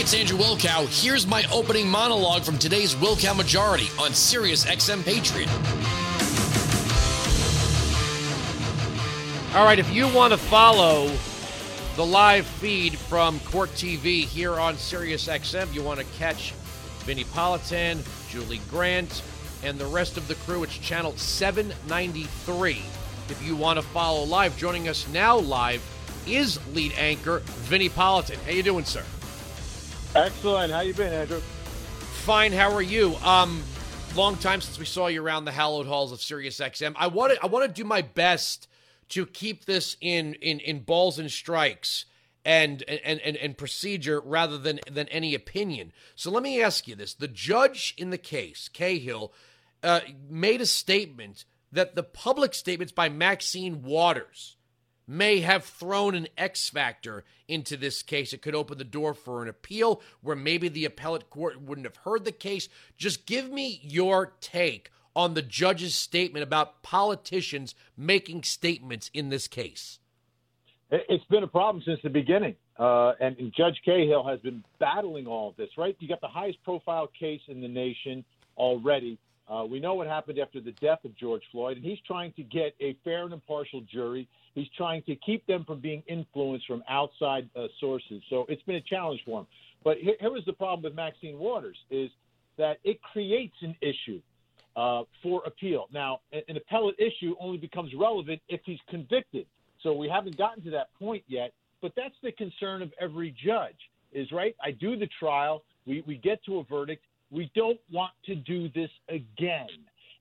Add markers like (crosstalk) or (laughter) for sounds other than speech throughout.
it's Andrew Wilkow. Here's my opening monologue from today's Wilkow Majority on Sirius XM Patriot. All right, if you want to follow the live feed from Court TV here on Sirius XM, you want to catch Vinnie Politan, Julie Grant, and the rest of the crew, it's channel 793. If you want to follow live, joining us now live is lead anchor Vinnie Politan. How you doing, sir? Excellent. How you been, Andrew? Fine. How are you? Um, long time since we saw you around the hallowed halls of Sirius XM. I want to I want to do my best to keep this in in in balls and strikes and and and, and procedure rather than than any opinion. So let me ask you this: the judge in the case, Cahill, uh, made a statement that the public statements by Maxine Waters may have thrown an X factor into this case. It could open the door for an appeal where maybe the appellate court wouldn't have heard the case. Just give me your take on the judge's statement about politicians making statements in this case. It's been a problem since the beginning. Uh, and, and Judge Cahill has been battling all of this, right? You got the highest profile case in the nation already. Uh, we know what happened after the death of George Floyd, and he's trying to get a fair and impartial jury. He's trying to keep them from being influenced from outside uh, sources. So it's been a challenge for him. But here, here was the problem with Maxine Waters is that it creates an issue uh, for appeal. Now, an, appellate issue only becomes relevant if he's convicted. So we haven't gotten to that point yet. But that's the concern of every judge is right. I do the trial. We, we get to a verdict. We don't want to do this again.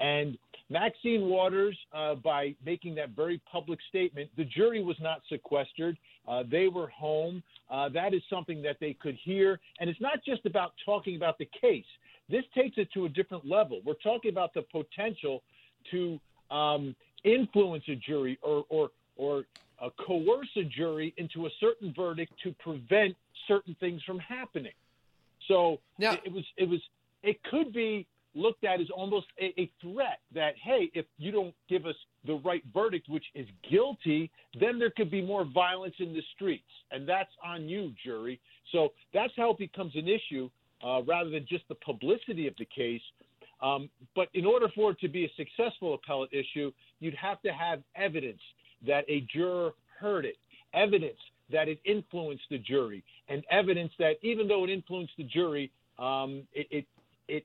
And Maxine Waters, uh, by making that very public statement, the jury was not sequestered. Uh, they were home. Uh, that is something that they could hear. And it's not just about talking about the case. This takes it to a different level. We're talking about the potential to um, influence a jury or, or, or uh, coerce a jury into a certain verdict to prevent certain things from happening. So now, it, it was it was it could be looked at as almost a, a, threat that hey, if you don't give us the right verdict, which is guilty, then there could be more violence in the streets, and that's on you, jury. So that's how it becomes an issue uh, rather than just the publicity of the case. Um, but in order for it to be a successful appellate issue, you'd have to have evidence that a juror heard it, evidence that it influenced the jury, and evidence that even though it influenced the jury, um, it, it, it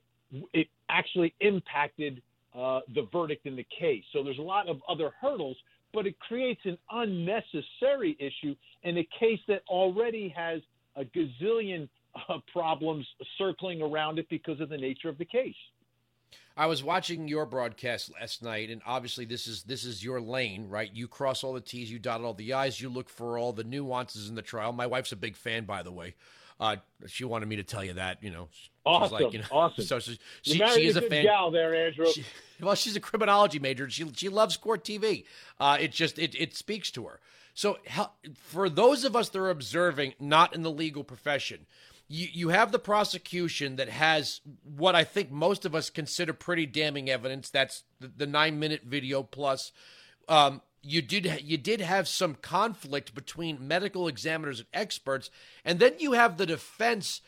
it actually impacted uh, the verdict in the case. So there's a lot of other hurdles, but it creates an unnecessary issue in a case that already has a gazillion uh, problems circling around it because of the nature of the case. I was watching your broadcast last night, and obviously this is this is your lane, right? You cross all the T's, you dot all the I's, you look for all the nuances in the trial. My wife's a big fan, by the way. Uh, she wanted me to tell you that, you know. Awesome, like, you know, awesome. So she, she, she is a, a fan. gal there, Andrew. She, well, she's a criminology major. She she loves court TV. Uh, it just it it speaks to her. So for those of us that are observing, not in the legal profession, you, you have the prosecution that has what I think most of us consider pretty damning evidence. That's the, the nine minute video plus. Um, you did you did have some conflict between medical examiners and experts, and then you have the defense.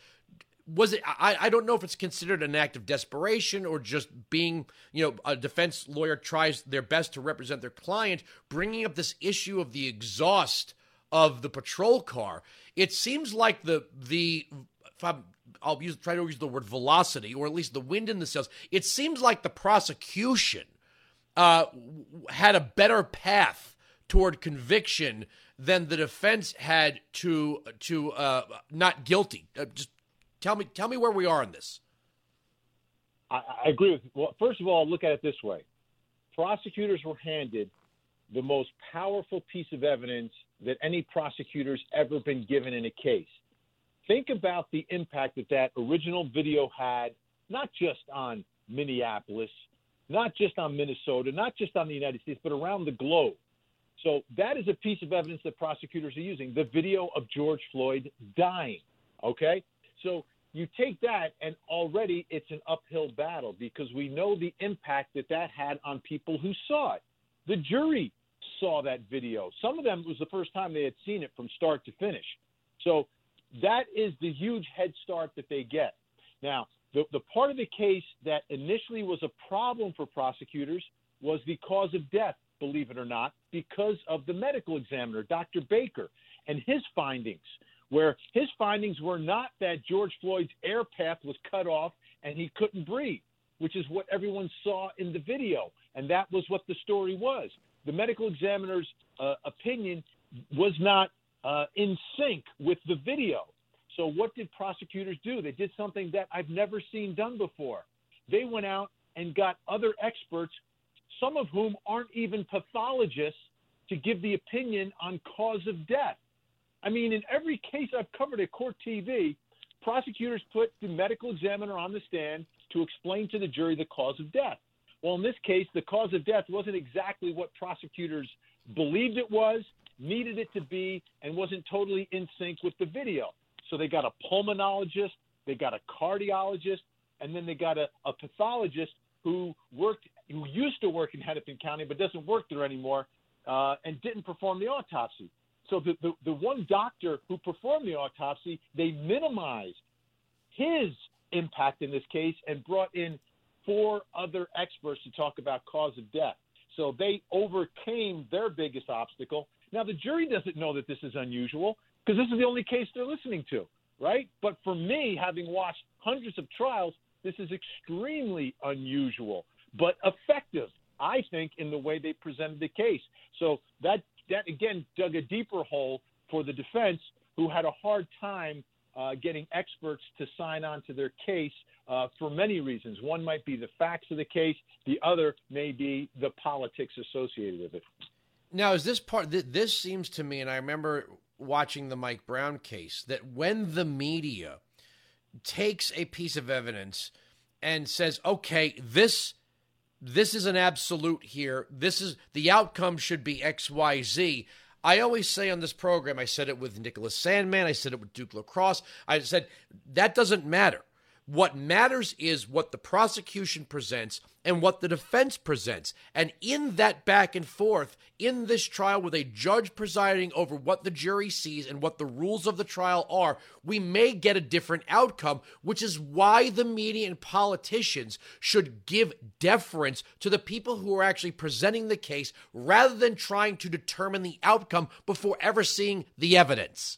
Was it? I, I don't know if it's considered an act of desperation or just being, you know, a defense lawyer tries their best to represent their client, bringing up this issue of the exhaust of the patrol car. It seems like the the I'll use try to use the word velocity or at least the wind in the sails. It seems like the prosecution uh, had a better path toward conviction than the defense had to to uh, not guilty. Uh, just tell me tell me where we are in this. I, I agree with. Well, first of all, look at it this way: prosecutors were handed the most powerful piece of evidence that any prosecutor's ever been given in a case. Think about the impact that that original video had, not just on Minneapolis, not just on Minnesota, not just on the United States, but around the globe. So that is a piece of evidence that prosecutors are using the video of George Floyd dying. Okay? So you take that, and already it's an uphill battle because we know the impact that that had on people who saw it. The jury saw that video. Some of them was the first time they had seen it from start to finish. So that is the huge head start that they get. Now, the, the part of the case that initially was a problem for prosecutors was the cause of death, believe it or not, because of the medical examiner, Dr. Baker, and his findings, where his findings were not that George Floyd's air path was cut off and he couldn't breathe, which is what everyone saw in the video. And that was what the story was. The medical examiner's uh, opinion was not uh, in sync with the video. So, what did prosecutors do? They did something that I've never seen done before. They went out and got other experts, some of whom aren't even pathologists, to give the opinion on cause of death. I mean, in every case I've covered at court TV, prosecutors put the medical examiner on the stand to explain to the jury the cause of death. Well, in this case, the cause of death wasn't exactly what prosecutors believed it was, needed it to be, and wasn't totally in sync with the video. So they got a pulmonologist, they got a cardiologist, and then they got a, a pathologist who worked, who used to work in Hennepin County but doesn't work there anymore, uh, and didn't perform the autopsy. So the, the, the one doctor who performed the autopsy, they minimized his impact in this case and brought in four other experts to talk about cause of death. So they overcame their biggest obstacle. Now the jury doesn't know that this is unusual because this is the only case they're listening to, right? But for me, having watched hundreds of trials, this is extremely unusual, but effective, I think, in the way they presented the case. So that that again dug a deeper hole for the defense, who had a hard time uh, getting experts to sign on to their case uh, for many reasons. One might be the facts of the case, the other may be the politics associated with it. Now, is this part? This seems to me, and I remember watching the Mike Brown case that when the media takes a piece of evidence and says, "Okay, this this is an absolute here. This is the outcome should be X, Y, Z." I always say on this program, I said it with Nicholas Sandmann, I said it with Duke Lacrosse. I said that doesn't matter. What matters is what the prosecution presents and what the defense presents. And in that back and forth, in this trial with a judge presiding over what the jury sees and what the rules of the trial are, we may get a different outcome, which is why the media and politicians should give deference to the people who are actually presenting the case rather than trying to determine the outcome before ever seeing the evidence.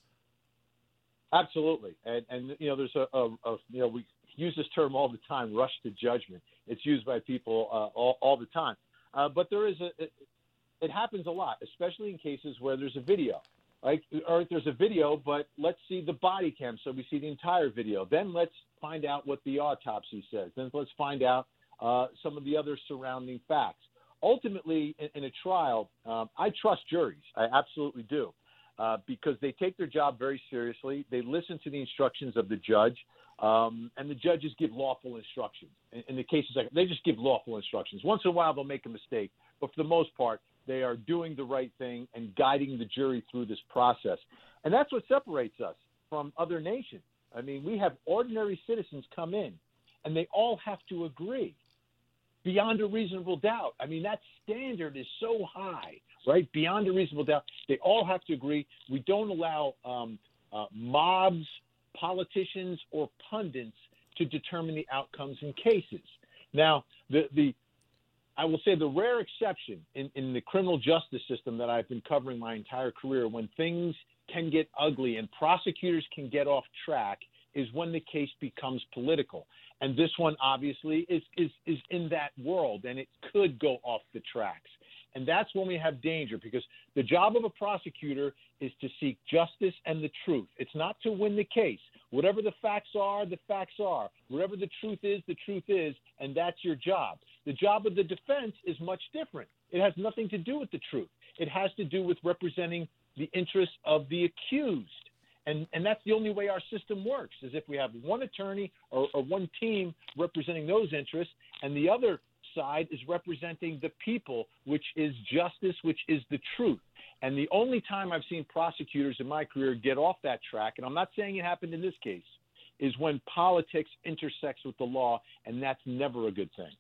Absolutely, and and you know, there's a, a, a, you know we use this term all the time, rush to judgment. It's used by people uh, all all the time, uh, but there is a it, it happens a lot, especially in cases where there's a video. Like, or there's a video, but let's see the body cam, so we see the entire video. Then let's find out what the autopsy says. Then let's find out uh, some of the other surrounding facts. Ultimately, in, in a trial, um, I trust juries. I absolutely do. Uh, because they take their job very seriously. They listen to the instructions of the judge, um, and the judges give lawful instructions. In, in the cases like they just give lawful instructions. Once in a while, they'll make a mistake, but for the most part, they are doing the right thing and guiding the jury through this process. And that's what separates us from other nations. I mean, we have ordinary citizens come in, and they all have to agree beyond a reasonable doubt. I mean, that standard is so high right? Beyond a reasonable doubt. They all have to agree. We don't allow um, uh, mobs, politicians, or pundits to determine the outcomes in cases. Now, the, the I will say the rare exception in, in the criminal justice system that I've been covering my entire career when things can get ugly and prosecutors can get off track is when the case becomes political. And this one obviously is, is, is in that world and it could go off the tracks. And that's when we have danger because the job of a prosecutor is to seek justice and the truth. It's not to win the case. Whatever the facts are, the facts are. Whatever the truth is, the truth is, and that's your job. The job of the defense is much different. It has nothing to do with the truth. It has to do with representing the interests of the accused. And, and that's the only way our system works is if we have one attorney or, or one team representing those interests and the other side is representing the people, which is justice, which is the truth. And the only time I've seen prosecutors in my career get off that track, and I'm not saying it happened in this case, is when politics intersects with the law, and that's never a good thing.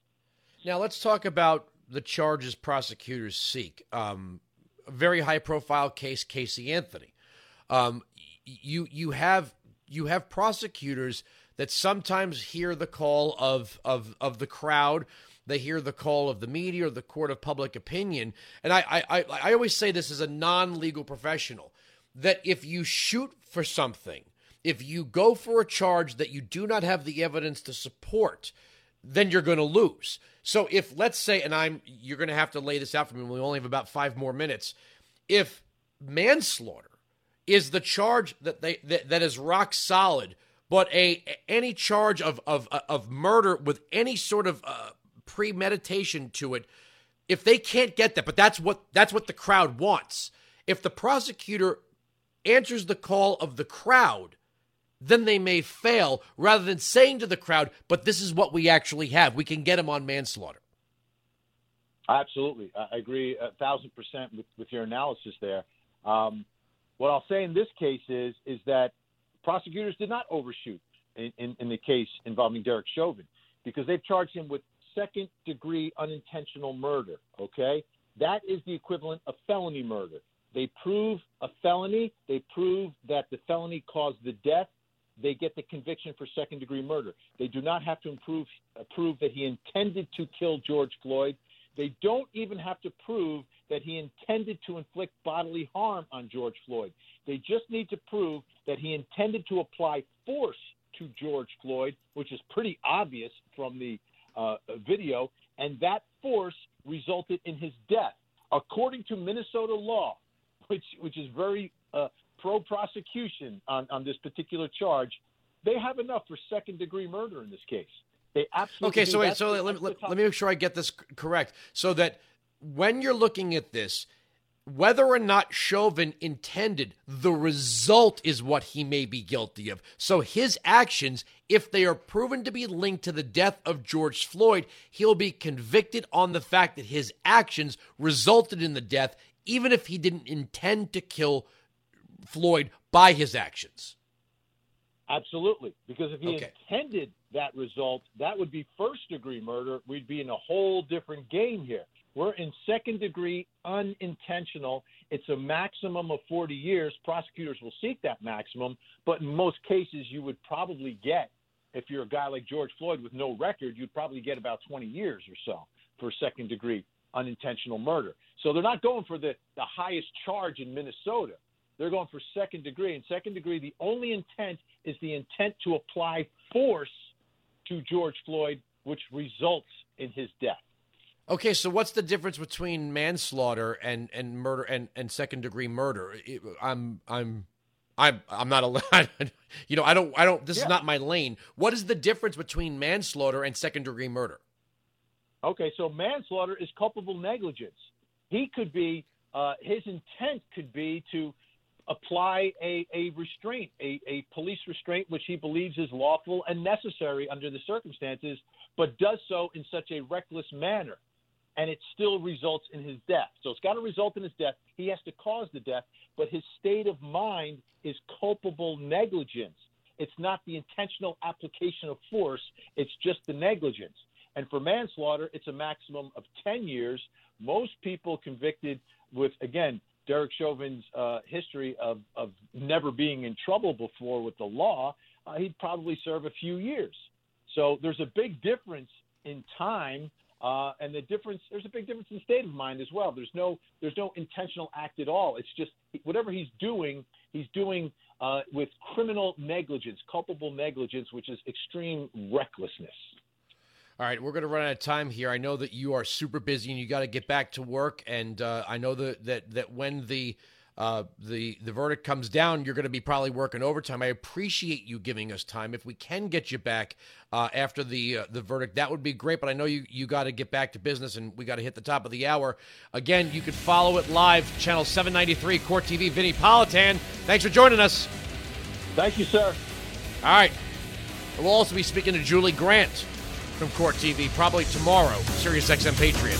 Now, let's talk about the charges prosecutors seek. Um, a very high profile case, Casey Anthony. Um, you you have you have prosecutors that sometimes hear the call of of of the crowd they hear the call of the media or the court of public opinion. And i i i always say this as a non-legal professional that if you shoot for something if you go for a charge that you do not have the evidence to support then you're going to lose. So if let's say and i'm you're going to have to lay this out for me we only have about five more minutes. If manslaughter is the charge that they that, that is rock solid but a any charge of of of murder with any sort of uh, premeditation to it. If they can't get that but that's what that's what the crowd wants. If the prosecutor answers the call of the crowd then they may fail rather than saying to the crowd but this is what we actually have. We can get him on manslaughter. Absolutely. I agree a thousand percent with, with your analysis there. Um, what I'll say in this case is is that prosecutors did not overshoot in, in, in the case involving Derek Chauvin because they've charged him with second degree unintentional murder. Okay, that is the equivalent of felony murder. They prove a felony. They prove that the felony caused the death. They get the conviction for second degree murder. They do not have to improve, uh, prove that he intended to kill George Floyd. They don't even have to prove that he intended to inflict bodily harm on George Floyd. They just need to prove that he intended to apply force to George Floyd, which is pretty obvious from the uh, video, and that force resulted in his death. According to Minnesota law, (laughs) which which is very uh, pro prosecution on, on this particular charge, they have enough for second degree murder in this case. They absolutely okay. So wait, so let, let, let me make sure I get this correct. So that when you're looking at this, whether or not Chauvin intended, the result is what he may be guilty of. So his actions, if they are proven to be linked to the death of George Floyd, he'll be convicted on the fact that his actions resulted in the death, even if he didn't intend to kill Floyd by his actions. Absolutely. Because if he okay. intended that result, that would be first degree murder. We'd be in a whole different game here. We're in second degree unintentional. It's a maximum of 40 years. Prosecutors will seek that maximum, but in most cases, you would probably get, if you're a guy like George Floyd with no record, you'd probably get about 20 years or so for second degree unintentional murder. So they're not going for the, the highest charge in Minnesota. They're going for second degree. And second degree, the only intent is the intent to apply force to George Floyd, which results in his death. Okay, so what's the difference between manslaughter and, and murder and, and second degree murder? I'm I'm I'm I'm not a (laughs) you know I don't I don't this yeah. is not my lane. What is the difference between manslaughter and second degree murder? Okay, so manslaughter is culpable negligence. He could be uh, his intent could be to apply a, a restraint, a, a police restraint, which he believes is lawful and necessary under the circumstances, but does so in such a reckless manner and it still results in his death. So it's got to result in his death. He has to cause the death, but his state of mind is culpable negligence. It's not the intentional application of force, it's just the negligence. And for manslaughter, it's a maximum of 10 years. Most people convicted with, again, Derek Chauvin's uh, history of, of never being in trouble before with the law, uh, he'd probably serve a few years. So there's a big difference in time uh, and the difference, there's a big difference in state of mind as well. There's no, there's no intentional act at all. It's just whatever he's doing, he's doing uh, with criminal negligence, culpable negligence, which is extreme recklessness. All right, we're going to run out of time here. I know that you are super busy and you got to get back to work, and uh, I know that that that when the uh, the the verdict comes down, you're going to be probably working overtime. I appreciate you giving us time. If we can get you back uh, after the uh, the verdict, that would be great. But I know you you got to get back to business, and we got to hit the top of the hour. Again, you can follow it live, channel 793, Court TV. Vinnie Politan, thanks for joining us. Thank you, sir. All right. We'll also be speaking to Julie Grant from Court TV probably tomorrow, Sirius XM Patriot.